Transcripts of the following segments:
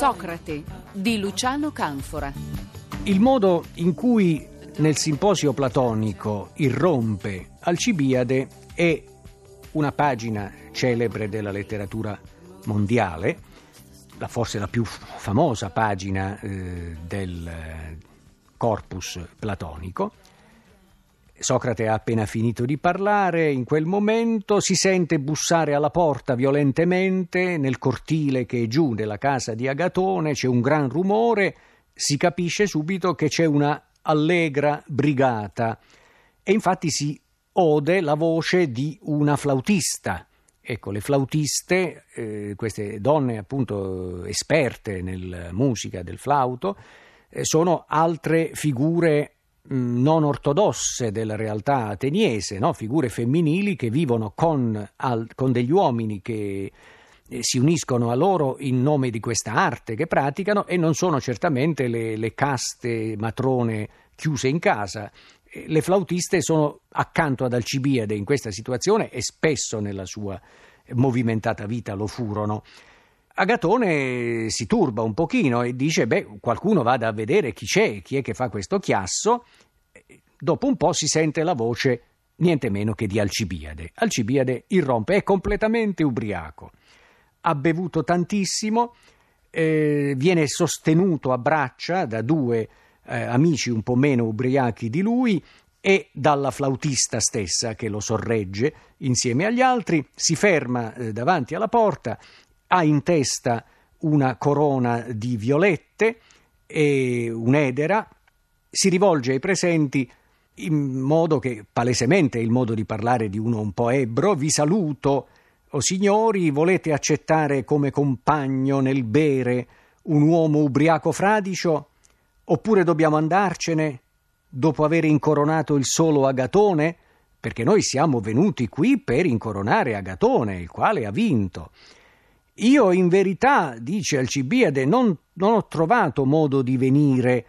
Socrate di Luciano Canfora. Il modo in cui nel simposio platonico irrompe Alcibiade è una pagina celebre della letteratura mondiale, la, forse la più famosa pagina eh, del corpus platonico. Socrate ha appena finito di parlare, in quel momento si sente bussare alla porta violentemente. Nel cortile che è giù della casa di Agatone, c'è un gran rumore, si capisce subito che c'è una allegra brigata. E infatti si ode la voce di una flautista. Ecco, le flautiste, eh, queste donne appunto esperte nella musica del flauto, eh, sono altre figure non ortodosse della realtà ateniese, no? figure femminili che vivono con, al, con degli uomini che eh, si uniscono a loro in nome di questa arte che praticano e non sono certamente le, le caste matrone chiuse in casa. Eh, le flautiste sono accanto ad Alcibiade in questa situazione e spesso nella sua movimentata vita lo furono. Agatone si turba un pochino e dice: Beh, qualcuno vada a vedere chi c'è, chi è che fa questo chiasso. Dopo un po' si sente la voce niente meno che di Alcibiade. Alcibiade irrompe, è completamente ubriaco. Ha bevuto tantissimo, eh, viene sostenuto a braccia da due eh, amici un po' meno ubriachi di lui e dalla flautista stessa che lo sorregge insieme agli altri, si ferma eh, davanti alla porta ha in testa una corona di violette e un'edera, si rivolge ai presenti in modo che palesemente è il modo di parlare di uno un po' ebbro, vi saluto, o signori, volete accettare come compagno nel bere un uomo ubriaco fradicio? Oppure dobbiamo andarcene dopo aver incoronato il solo Agatone? Perché noi siamo venuti qui per incoronare Agatone, il quale ha vinto. Io in verità, dice Alcibiade, non, non ho trovato modo di venire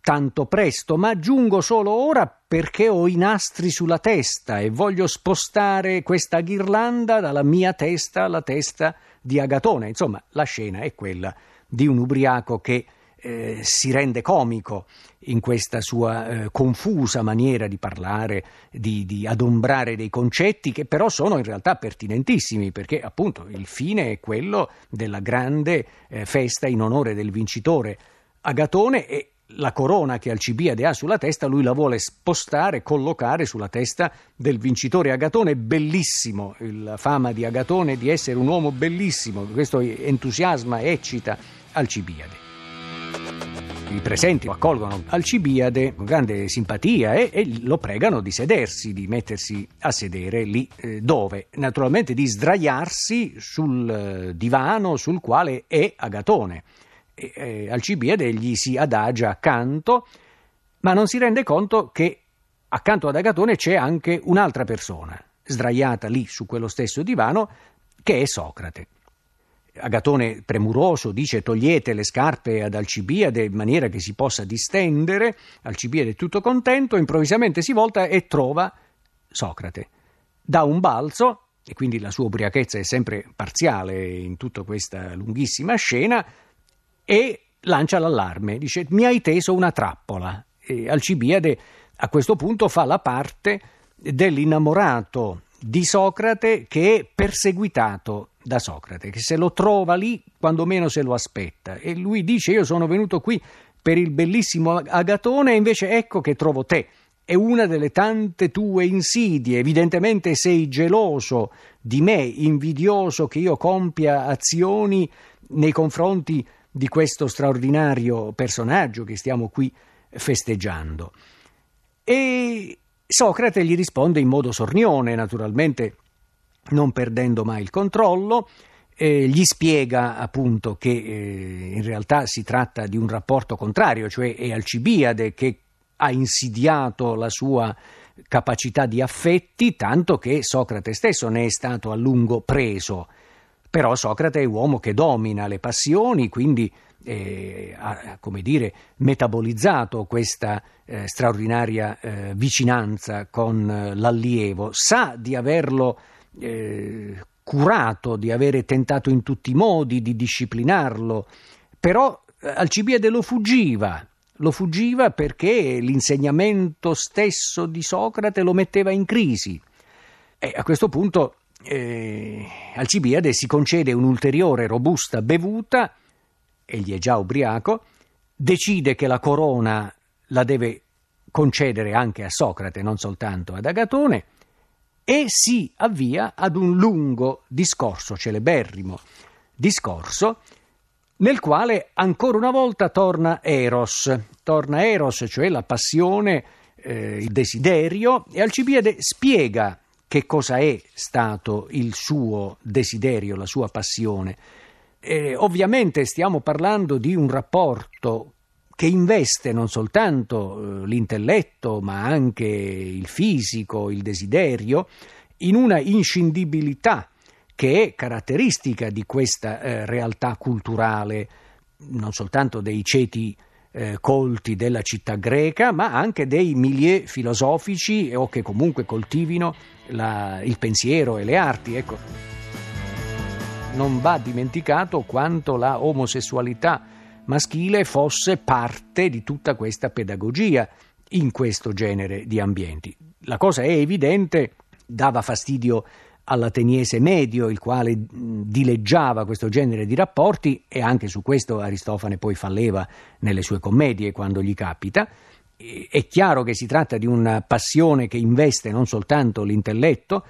tanto presto, ma giungo solo ora perché ho i nastri sulla testa e voglio spostare questa ghirlanda dalla mia testa alla testa di Agatone. Insomma, la scena è quella di un ubriaco che eh, si rende comico in questa sua eh, confusa maniera di parlare, di, di, adombrare dei concetti che però sono in realtà pertinentissimi perché appunto il fine è quello della grande eh, festa in onore del vincitore Agatone e la corona che Alcibiade ha sulla testa, lui la vuole spostare, collocare sulla testa del vincitore Agatone, bellissimo, la fama di Agatone di essere un uomo bellissimo, questo entusiasma, eccita Alcibiade i presenti accolgono Alcibiade con grande simpatia e, e, lo pregano di sedersi, di mettersi a sedere lì eh, dove? Naturalmente di sdraiarsi sul eh, divano sul quale è Agatone. E, eh, Alcibiade gli si adagia accanto, ma non si rende conto che accanto ad Agatone c'è anche un'altra persona, sdraiata lì su quello stesso divano, che è Socrate. Agatone premuroso dice togliete le scarpe ad Alcibiade in maniera che si possa distendere, Alcibiade è tutto contento, improvvisamente si volta e trova Socrate. Dà un balzo, e quindi la sua ubriachezza è sempre parziale in tutta questa lunghissima scena, e lancia l'allarme, dice mi hai teso una trappola. E Alcibiade a questo punto fa la parte dell'innamorato di Socrate che è perseguitato da Socrate, che se lo trova lì quando meno se lo aspetta. E lui dice: Io sono venuto qui per il bellissimo Agatone, e invece ecco che trovo te. È una delle tante tue insidie. Evidentemente sei geloso di me, invidioso che io compia azioni nei confronti di questo straordinario personaggio che stiamo qui festeggiando. E Socrate gli risponde in modo sornione, naturalmente non perdendo mai il controllo, eh, gli spiega appunto che eh, in realtà si tratta di un rapporto contrario, cioè è Alcibiade che ha insidiato la sua capacità di affetti, tanto che Socrate stesso ne è stato a lungo preso. Però Socrate è uomo che domina le passioni, quindi eh, ha come dire, metabolizzato questa eh, straordinaria eh, vicinanza con eh, l'allievo, sa di averlo eh, curato, di avere tentato in tutti i modi di disciplinarlo, però eh, Alcibiade lo fuggiva, lo fuggiva perché l'insegnamento stesso di Socrate lo metteva in crisi. E a questo punto eh, Alcibiade si concede un'ulteriore robusta bevuta, egli è già ubriaco, decide che la corona la deve concedere anche a Socrate, non soltanto ad Agatone, e si avvia ad un lungo discorso, celeberrimo discorso, nel quale ancora una volta torna Eros, torna Eros, cioè la passione, eh, il desiderio, e Alcibiade spiega che cosa è stato il suo desiderio, la sua passione. E ovviamente stiamo parlando di un rapporto che investe non soltanto eh, l'intelletto, ma anche il fisico, il desiderio, in una inscindibilità che è caratteristica di questa eh, realtà culturale, non soltanto dei ceti eh, colti della città greca, ma anche dei milieu filosofici o che comunque coltivino la, il pensiero e le arti. Ecco. Non va dimenticato quanto la omosessualità maschile fosse parte di tutta questa pedagogia in questo genere di ambienti. La cosa è evidente, dava fastidio all'ateniese medio, il quale dileggiava questo genere di rapporti e anche su questo Aristofane poi falleva nelle sue commedie quando gli capita. È chiaro che si tratta di una passione che investe non soltanto l'intelletto,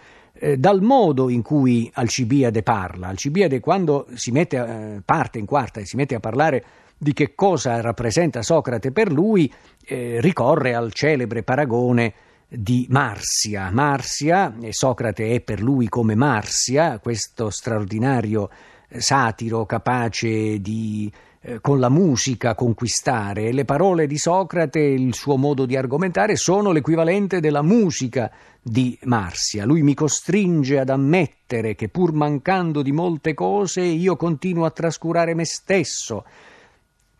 dal modo in cui Alcibiade parla. Alcibiade quando si mette, eh, parte in quarta e si mette a parlare di che cosa rappresenta Socrate per lui, eh, ricorre al celebre paragone di Marsia. Marsia, e Socrate è per lui come Marsia, questo straordinario eh, satiro capace di eh, con la musica conquistare. Le parole di Socrate, il suo modo di argomentare, sono l'equivalente della musica di Marsia. Lui mi costringe ad ammettere che pur mancando di molte cose io continuo a trascurare me stesso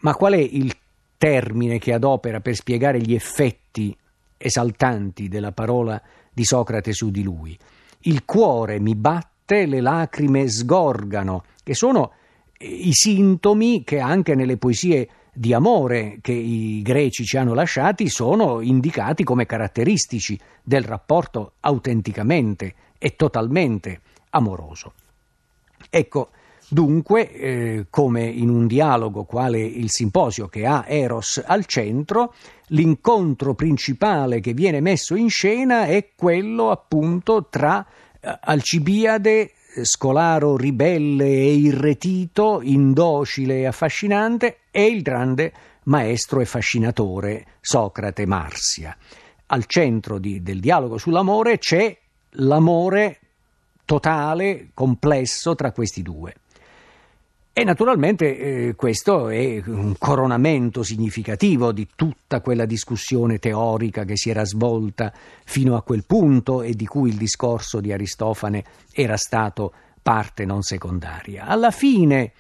ma qual è il termine che adopera per spiegare gli effetti esaltanti della parola di Socrate su di lui? Il cuore mi batte, le lacrime sgorgano, che sono i sintomi che anche nelle poesie di amore che i greci ci hanno lasciati sono indicati come caratteristici del rapporto autenticamente e totalmente amoroso. Ecco, Dunque, eh, come in un dialogo quale il simposio che ha Eros al centro, l'incontro principale che viene messo in scena è quello appunto tra eh, Alcibiade, scolaro ribelle e irretito, indocile e affascinante, e il grande maestro e fascinatore Socrate Marsia. Al centro di, del dialogo sull'amore c'è l'amore totale, complesso tra questi due. E naturalmente eh, questo è un coronamento significativo di tutta quella discussione teorica che si era svolta fino a quel punto e di cui il discorso di Aristofane era stato parte non secondaria. Alla fine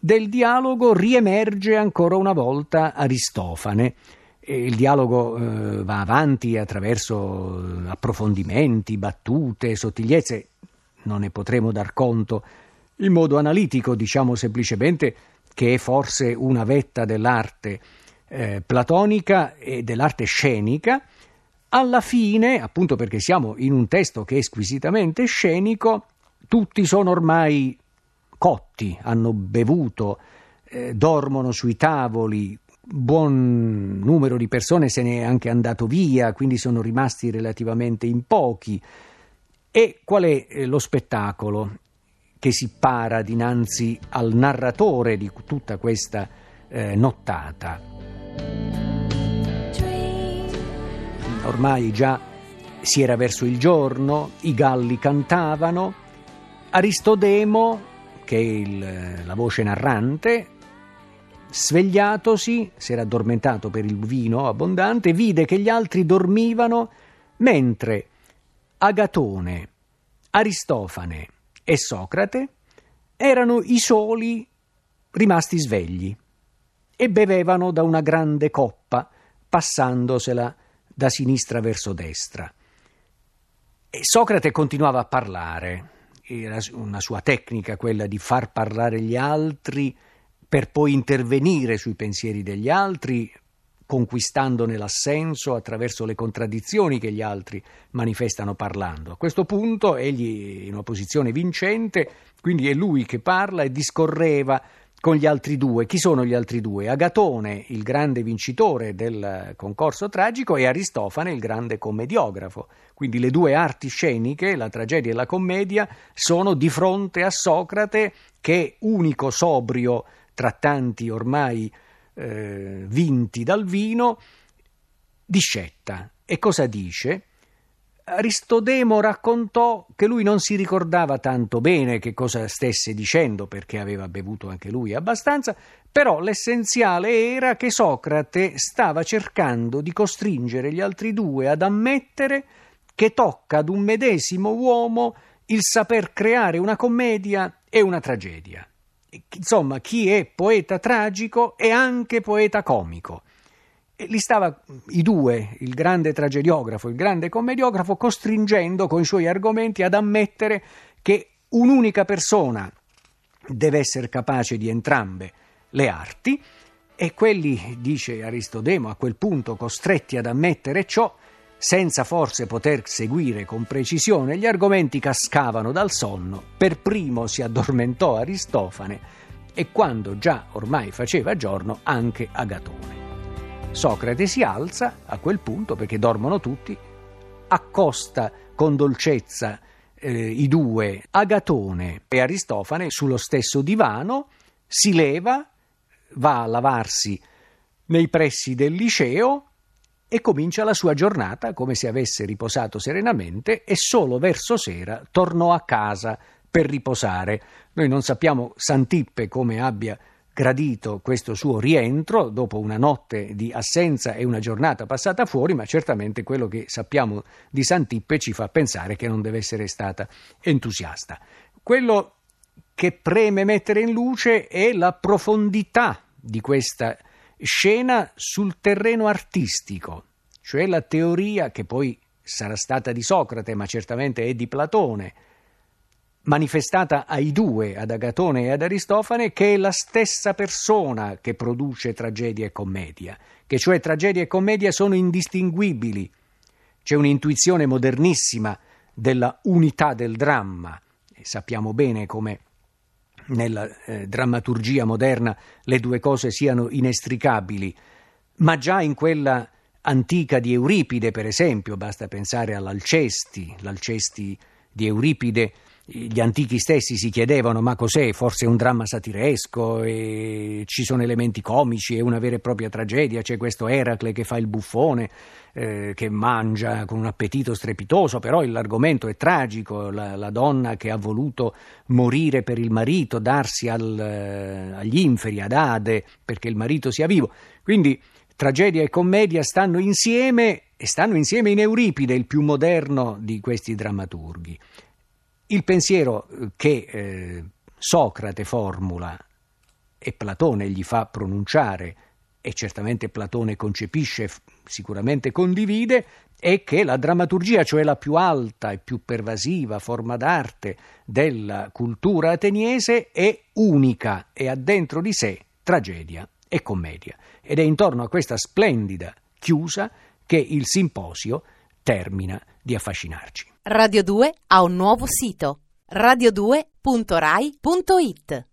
del dialogo riemerge ancora una volta Aristofane. Il dialogo eh, va avanti attraverso approfondimenti, battute, sottigliezze, non ne potremo dar conto in modo analitico diciamo semplicemente che è forse una vetta dell'arte eh, platonica e dell'arte scenica, alla fine, appunto perché siamo in un testo che è squisitamente scenico, tutti sono ormai cotti, hanno bevuto, eh, dormono sui tavoli, buon numero di persone se ne è anche andato via, quindi sono rimasti relativamente in pochi. E qual è eh, lo spettacolo? Che si para dinanzi al narratore di tutta questa eh, nottata. Ormai già si era verso il giorno, i galli cantavano, Aristodemo, che è il, la voce narrante, svegliatosi, si era addormentato per il vino abbondante, vide che gli altri dormivano mentre Agatone, Aristofane e Socrate erano i soli rimasti svegli e bevevano da una grande coppa, passandosela da sinistra verso destra. E Socrate continuava a parlare, era una sua tecnica quella di far parlare gli altri per poi intervenire sui pensieri degli altri, conquistandone l'assenso attraverso le contraddizioni che gli altri manifestano parlando. A questo punto egli in una posizione vincente, quindi è lui che parla e discorreva con gli altri due. Chi sono gli altri due? Agatone, il grande vincitore del concorso tragico, e Aristofane, il grande commediografo. Quindi le due arti sceniche, la tragedia e la commedia, sono di fronte a Socrate che, unico sobrio tra tanti ormai eh, vinti dal vino, discetta. E cosa dice? Aristodemo raccontò che lui non si ricordava tanto bene che cosa stesse dicendo perché aveva bevuto anche lui abbastanza, però l'essenziale era che Socrate stava cercando di costringere gli altri due ad ammettere che tocca ad un medesimo uomo il saper creare una commedia e una tragedia. Insomma, chi è poeta tragico è anche poeta comico. E li stava i due, il grande tragediografo, il grande commediografo, costringendo con i suoi argomenti ad ammettere che un'unica persona deve essere capace di entrambe le arti e quelli, dice Aristodemo, a quel punto costretti ad ammettere ciò, senza forse poter seguire con precisione gli argomenti cascavano dal sonno, per primo si addormentò Aristofane e quando già ormai faceva giorno anche Agatone. Socrate si alza a quel punto perché dormono tutti, accosta con dolcezza eh, i due, Agatone e Aristofane, sullo stesso divano, si leva, va a lavarsi nei pressi del liceo e comincia la sua giornata come se avesse riposato serenamente e solo verso sera tornò a casa per riposare. Noi non sappiamo Santippe come abbia gradito questo suo rientro dopo una notte di assenza e una giornata passata fuori, ma certamente quello che sappiamo di Santippe ci fa pensare che non deve essere stata entusiasta. Quello che preme mettere in luce è la profondità di questa scena sul terreno artistico, cioè la teoria che poi sarà stata di Socrate, ma certamente è di Platone, manifestata ai due, ad Agatone e ad Aristofane, che è la stessa persona che produce tragedia e commedia, che cioè tragedia e commedia sono indistinguibili. C'è un'intuizione modernissima della unità del dramma. E sappiamo bene come nella eh, drammaturgia moderna le due cose siano inestricabili, ma già in quella antica di Euripide, per esempio, basta pensare all'Alcesti, l'Alcesti di Euripide gli antichi stessi si chiedevano ma cos'è, forse un dramma satiresco, ci sono elementi comici, è una vera e propria tragedia, c'è questo Eracle che fa il buffone, eh, che mangia con un appetito strepitoso, però l'argomento è tragico, la, la, donna che ha voluto morire per il marito, darsi al, eh, agli inferi, ad Ade, perché il marito sia vivo. Quindi tragedia e commedia stanno insieme e stanno insieme in Euripide, il più moderno di questi drammaturghi. Il pensiero eh, che eh, Socrate formula e Platone gli fa pronunciare, e certamente Platone concepisce, sicuramente condivide, è che la drammaturgia, cioè la più alta e più pervasiva forma d'arte della cultura ateniese, è unica e ha dentro di sé tragedia e commedia. Ed è intorno a questa splendida chiusa che il simposio termina di affascinarci. Radio 2 ha un nuovo sito radio2.rai.it